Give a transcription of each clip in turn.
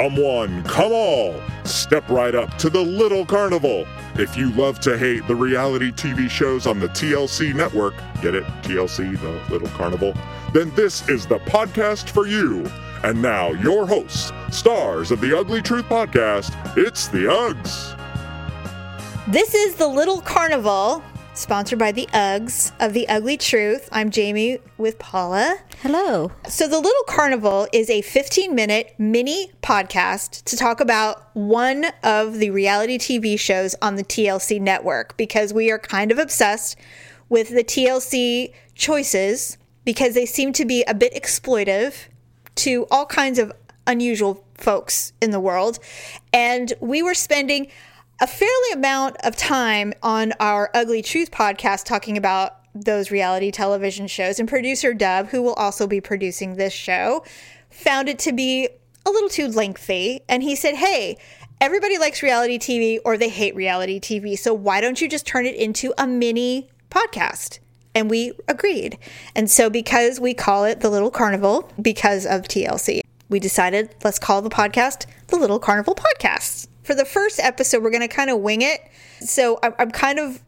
Come one, come all, step right up to the little carnival. If you love to hate the reality TV shows on the TLC network, get it? TLC, the little carnival? Then this is the podcast for you. And now, your hosts, stars of the Ugly Truth podcast, it's the Uggs. This is the Little Carnival, sponsored by the Uggs of the Ugly Truth. I'm Jamie with Paula. Hello. So, the Little Carnival is a 15 minute mini podcast to talk about one of the reality TV shows on the TLC network because we are kind of obsessed with the TLC choices because they seem to be a bit exploitive to all kinds of unusual folks in the world. And we were spending a fairly amount of time on our Ugly Truth podcast talking about those reality television shows. And producer Dub, who will also be producing this show, found it to be a little too lengthy. And he said, Hey, everybody likes reality TV or they hate reality TV. So why don't you just turn it into a mini podcast? And we agreed. And so, because we call it the Little Carnival because of TLC, we decided let's call the podcast the Little Carnival Podcast. For the first episode, we're going to kind of wing it. So, I'm, I'm kind of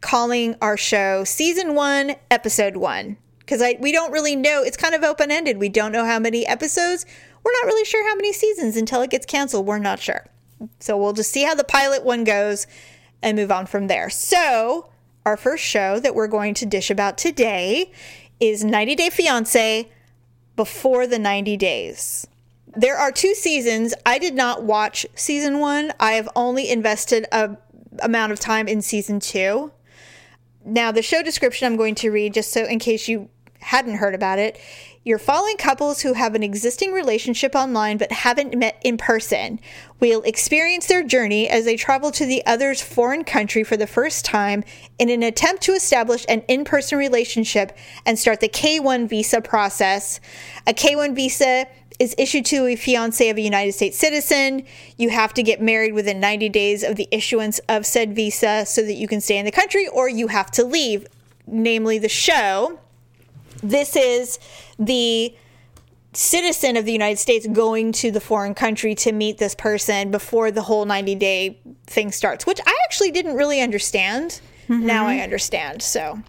calling our show season one, episode one, because we don't really know. It's kind of open ended. We don't know how many episodes. We're not really sure how many seasons until it gets canceled. We're not sure. So we'll just see how the pilot one goes and move on from there. So our first show that we're going to dish about today is 90 Day Fiance before the 90 days. There are two seasons. I did not watch season one. I have only invested a amount of time in season two. Now, the show description I'm going to read, just so in case you hadn't heard about it, you're following couples who have an existing relationship online but haven't met in person. We'll experience their journey as they travel to the other's foreign country for the first time in an attempt to establish an in person relationship and start the K 1 visa process. A K 1 visa is issued to a fiance of a United States citizen. You have to get married within 90 days of the issuance of said visa so that you can stay in the country, or you have to leave, namely the show. This is the citizen of the United States going to the foreign country to meet this person before the whole 90 day thing starts, which I actually didn't really understand. Mm-hmm. Now I understand. So,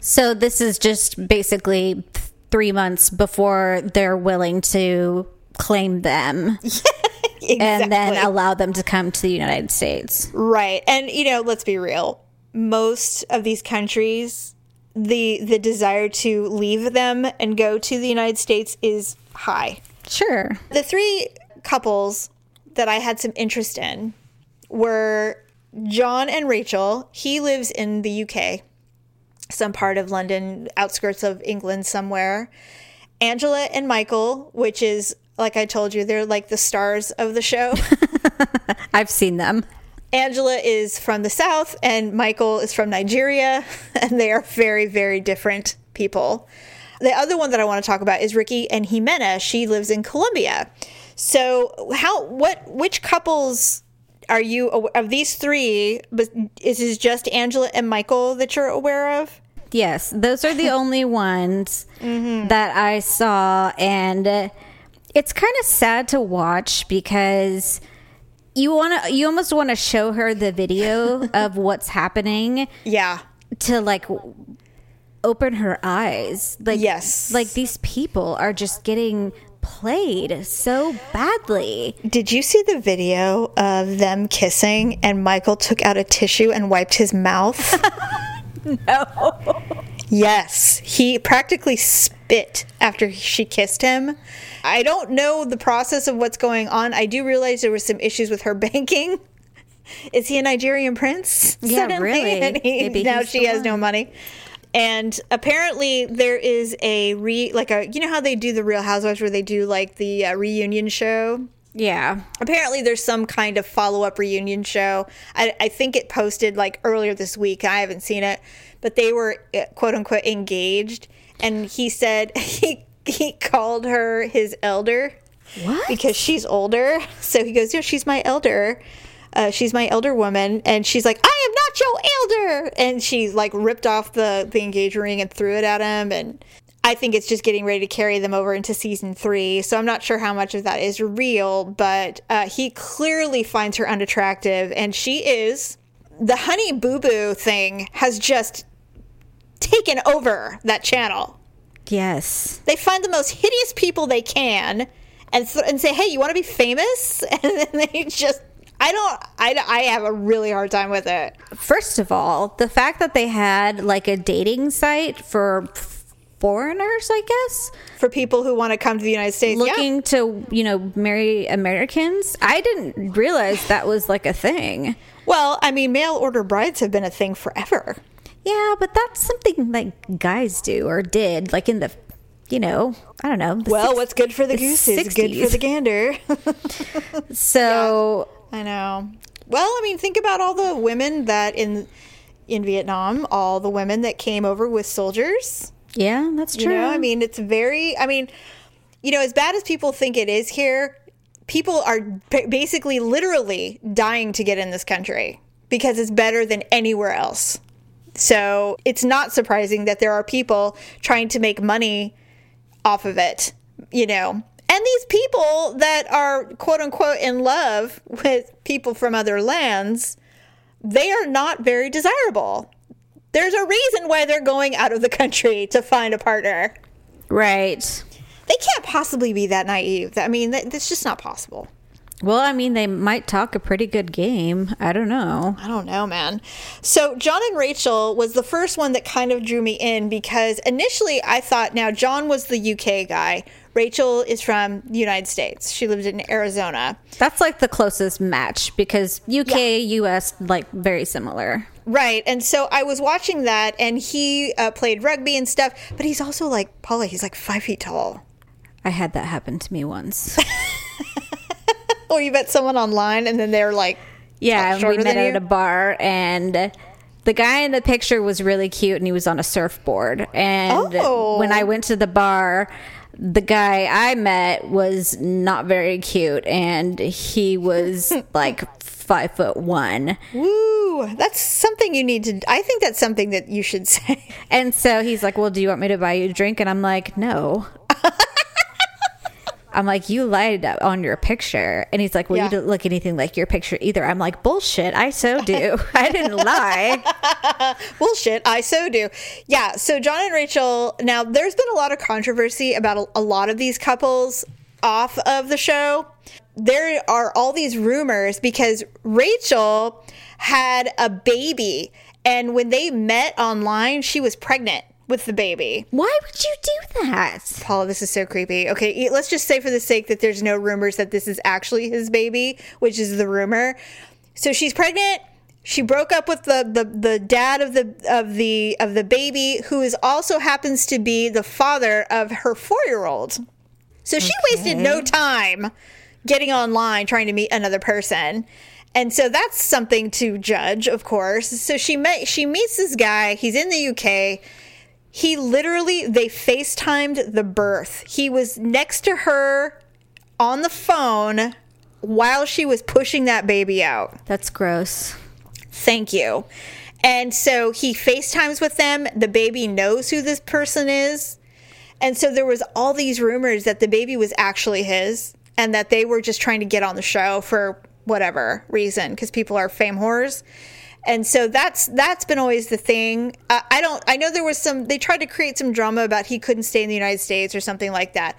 so this is just basically three months before they're willing to claim them. exactly. And then allow them to come to the United States. Right. And, you know, let's be real. Most of these countries the the desire to leave them and go to the United States is high. Sure. The three couples that I had some interest in were John and Rachel. He lives in the UK, some part of London, outskirts of England somewhere. Angela and Michael, which is like I told you, they're like the stars of the show. I've seen them. Angela is from the South and Michael is from Nigeria, and they are very, very different people. The other one that I want to talk about is Ricky and Jimena. She lives in Colombia. So, how, what, which couples are you, of these three, but is this just Angela and Michael that you're aware of? Yes, those are the only ones mm-hmm. that I saw. And it's kind of sad to watch because you want to you almost want to show her the video of what's happening yeah to like open her eyes like yes like these people are just getting played so badly did you see the video of them kissing and michael took out a tissue and wiped his mouth no yes he practically spit after she kissed him I don't know the process of what's going on. I do realize there were some issues with her banking. Is he a Nigerian prince? Yeah, suddenly? really. He, now she has one. no money. And apparently there is a re like a you know how they do the Real Housewives where they do like the uh, reunion show. Yeah. Apparently, there's some kind of follow up reunion show. I, I, think it posted like earlier this week. I haven't seen it, but they were uh, quote unquote engaged. And he said he he called her his elder. What? Because she's older. So he goes, Yeah, she's my elder. Uh, she's my elder woman. And she's like, I am not your elder. And she like ripped off the, the engagement ring and threw it at him. And I think it's just getting ready to carry them over into season three. So I'm not sure how much of that is real, but uh, he clearly finds her unattractive, and she is. The Honey Boo Boo thing has just taken over that channel. Yes. They find the most hideous people they can and, th- and say, hey, you want to be famous? And then they just. I don't. I, I have a really hard time with it. First of all, the fact that they had like a dating site for foreigners, I guess, For people who want to come to the United States, yeah. looking to, you know, marry Americans, I didn't realize that was like a thing. Well, I mean, mail order brides have been a thing forever. Yeah, but that's something like guys do or did, like in the, you know, I don't know. Well, six- what's good for the, the goose is good for the gander. So I know. Well, I mean, think about all the women that in in Vietnam, all the women that came over with soldiers. yeah, that's true. You know, I mean, it's very. I mean, you know, as bad as people think it is here, people are ba- basically, literally dying to get in this country because it's better than anywhere else. So it's not surprising that there are people trying to make money off of it, you know. And these people that are quote unquote in love with people from other lands, they are not very desirable. There's a reason why they're going out of the country to find a partner. right. They can't possibly be that naive. I mean, that, that's just not possible. Well, I mean, they might talk a pretty good game. I don't know. I don't know, man. So, John and Rachel was the first one that kind of drew me in because initially I thought, now, John was the UK guy. Rachel is from the United States. She lived in Arizona. That's like the closest match because UK, US, like very similar. Right. And so I was watching that, and he uh, played rugby and stuff, but he's also like, Paula, he's like five feet tall. I had that happen to me once. Or you met someone online, and then they're like, Yeah, and we met at you? a bar, and the guy in the picture was really cute, and he was on a surfboard. And Oh. when I went to the bar, the guy I met was not very cute, and he was like five foot one. Woo, that's something you need to. I think that's something that you should say. And so he's like, Well, do you want me to buy you a drink? And I'm like, No. I'm like, You lied on your picture. And he's like, Well, Yeah. you don't look anything like your picture either. I'm like, Bullshit. I so do. I didn't lie. Bullshit, I so do. Yeah, so John and Rachel, now there's been a lot of controversy about a, a lot of these couples off of the show. There are all these rumors because Rachel had a baby, and when they met online, she was pregnant with the baby. Why would you do that? Paula, this is so creepy. Okay, let's just say for the sake that there's no rumors that this is actually his baby, which is the rumor. So she's pregnant. She broke up with the, the, the dad of the of the of the baby, who is also happens to be the father of her four year old. So she wasted no time getting online trying to meet another person. And so that's something to judge, of course. So she met she meets this guy, he's in the UK. He literally they FaceTimed the birth. He was next to her on the phone while she was pushing that baby out. That's gross. Thank you. And so he FaceTimes with them. The baby knows who this person is. And so there was all these rumors that the baby was actually his and that they were just trying to get on the show for whatever reason because people are fame whores. And so that's that's been always the thing. Uh, I don't. I know there was some. They tried to create some drama about he couldn't stay in the United States or something like that.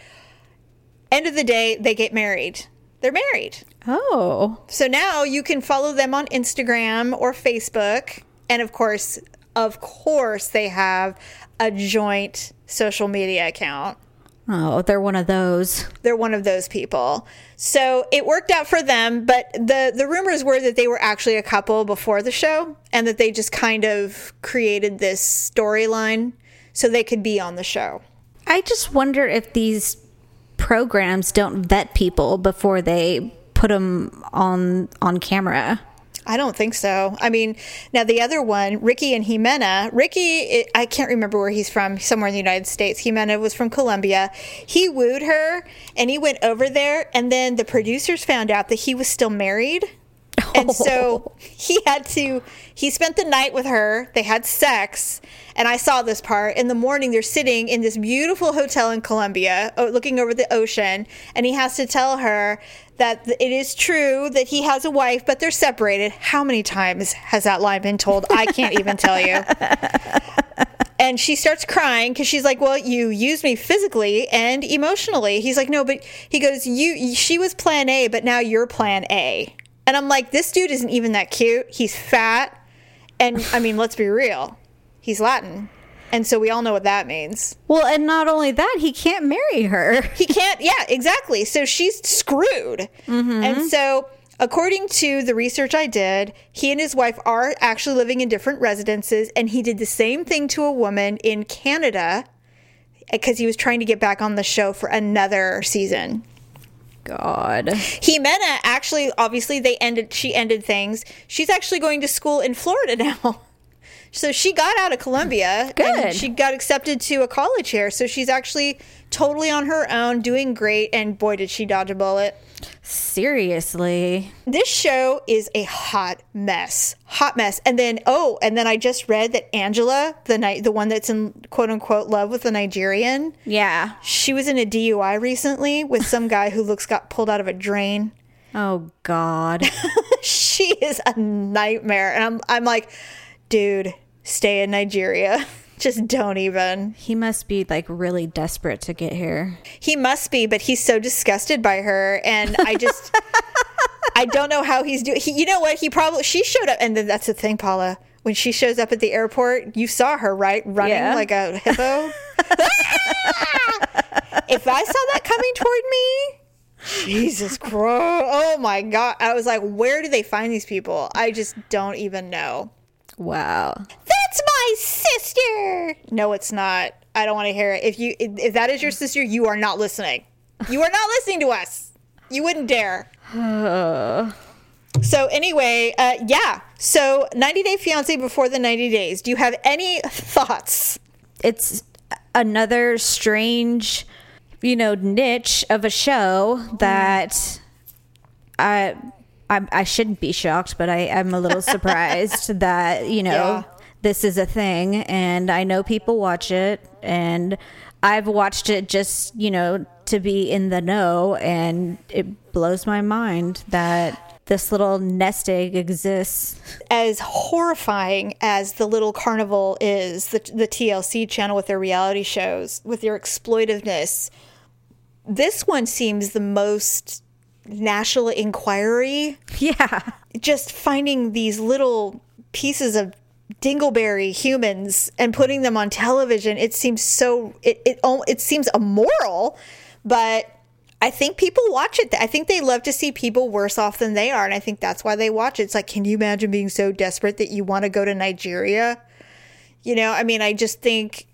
End of the day, they get married. They're married. Oh. So now you can follow them on Instagram or Facebook. And of course, of course, they have a joint social media account. Oh, they're one of those. They're one of those people. So it worked out for them, but the the rumors were that they were actually a couple before the show and that they just kind of created this storyline so they could be on the show. I just wonder if these programs don't vet people before they put them on on camera. I don't think so. I mean, now the other one, Ricky and Jimena. Ricky, I can't remember where he's from, somewhere in the United States. Jimena was from Colombia. He wooed her and he went over there, and then the producers found out that he was still married. And so he had to, he spent the night with her. They had sex. And I saw this part. In the morning, they're sitting in this beautiful hotel in Colombia, looking over the ocean. And he has to tell her that it is true that he has a wife, but they're separated. How many times has that line been told? I can't even tell you. And she starts crying because she's like, "Well, you used me physically and emotionally." He's like, "No, but he goes, you. She was Plan A, but now you're Plan A." And I'm like, "This dude isn't even that cute. He's fat, and I mean, let's be real, he's Latin, and so we all know what that means. Well, and not only that, he can't marry her. He can't. Yeah, exactly. So she's screwed. Mm-hmm. And so." According to the research I did, he and his wife are actually living in different residences, and he did the same thing to a woman in Canada because he was trying to get back on the show for another season. God. Jimena actually, obviously, they ended. She ended things. She's actually going to school in Florida now. So she got out of Colombia. Good. And she got accepted to a college here. So she's actually totally on her own, doing great. And boy, did she dodge a bullet. Seriously. This show is a hot mess. Hot mess. And then oh, and then I just read that Angela, the night the one that's in quote unquote love with the Nigerian, Yeah. she was in a DUI recently with some guy who looks got pulled out of a drain. Oh, God. she is a nightmare. And I'm I'm like, dude, stay in Nigeria. Just don't even. he must be like really desperate to get here. He must be, but he's so disgusted by her, and I just, I don't know how he's doing. He, you know what? He probably she showed up, and then that's the thing, Paula. When she shows up at the airport, you saw her right running Yeah. like a hippo. if I saw that coming toward me, Jesus Christ! Oh my God! I was like, where do they find these people? I just don't even know. Wow. My sister. No, it's not. I don't want to hear it. If you if if that is your sister, you are not listening. You are not listening to us. You wouldn't dare. so anyway, uh, yeah. So 90 Day Fiance before the 90 days. Do you have any thoughts? It's another strange, you know, niche of a show that I. I, I shouldn't be shocked, but I am a little surprised that, you know, Yeah. This is a thing and I know people watch it and I've watched it just, you know, to be in the know and it blows my mind that this little nest egg exists. As horrifying as the little carnival is, the the TLC channel with their reality shows, with their exploitiveness, this one seems the most National Inquiry Yeah. just finding these little pieces of dingleberry humans and putting them on television it seems so it it, oh, it seems immoral but i think people watch it. I think they love to see people worse off than they are and i think that's why they watch it. It's like can you imagine being so desperate that you want to go to nigeria? You know i mean i just think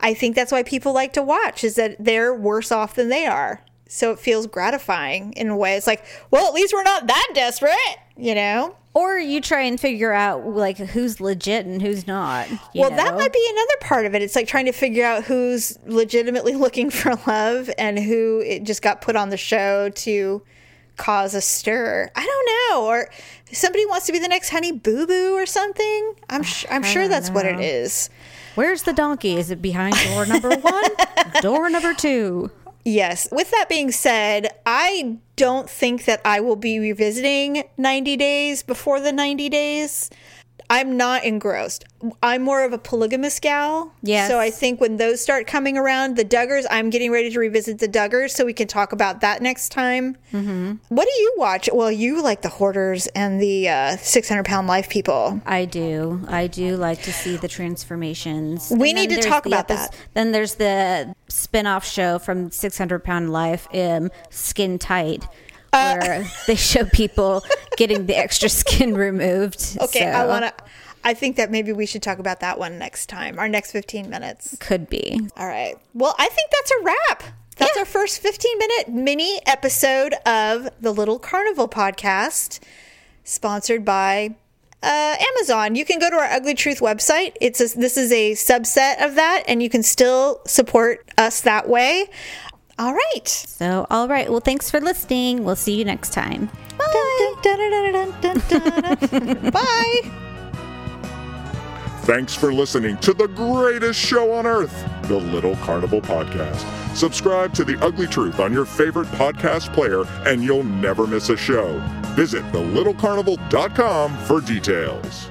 i think that's why people like to watch is that they're worse off than they are. So it feels gratifying in a way. It's like well at least we're not that desperate you know Or you try and figure out like who's legit and who's not. well that might be another part of it it's like trying to figure out who's legitimately looking for love and who it just got put on the show to cause a stir i don't know or somebody wants to be the next honey boo boo or something i'm sh- i'm sure that's what it is Where's the donkey? Is it behind door number one? door number two? Yes. With that being said, I don't think that I will be revisiting 90 Days before the 90 days. I'm not engrossed. I'm more of a polygamous gal. Yeah. So I think when those start coming around, the Duggars, I'm getting ready to revisit the Duggars so we can talk about that next time. Mm-hmm. What do you watch? Well, you like the Hoarders and the uh, 600 pound life people. I do. I do like to see the transformations. We need to talk about that. Then there's the spin-off show from 600 Pound Life, um, Skin Tight, Uh, where they show people getting the extra skin removed. Okay, I want to. I think that maybe we should talk about that one next time, our next 15 minutes. Could be. All right. Well, I think that's a wrap. That's our first 15 minute mini episode of the Little Carnival podcast, sponsored by uh, Amazon. You can go to our Ugly Truth website. It's a, this is a subset of that, and you can still support us that way. All right. So, all right. Well, thanks for listening. We'll see you next time. Bye. Bye. Thanks for listening to the greatest show on earth, the Little Carnival Podcast. Subscribe to The Ugly Truth on your favorite podcast player, and you'll never miss a show. Visit thelittlecarnival.com for details.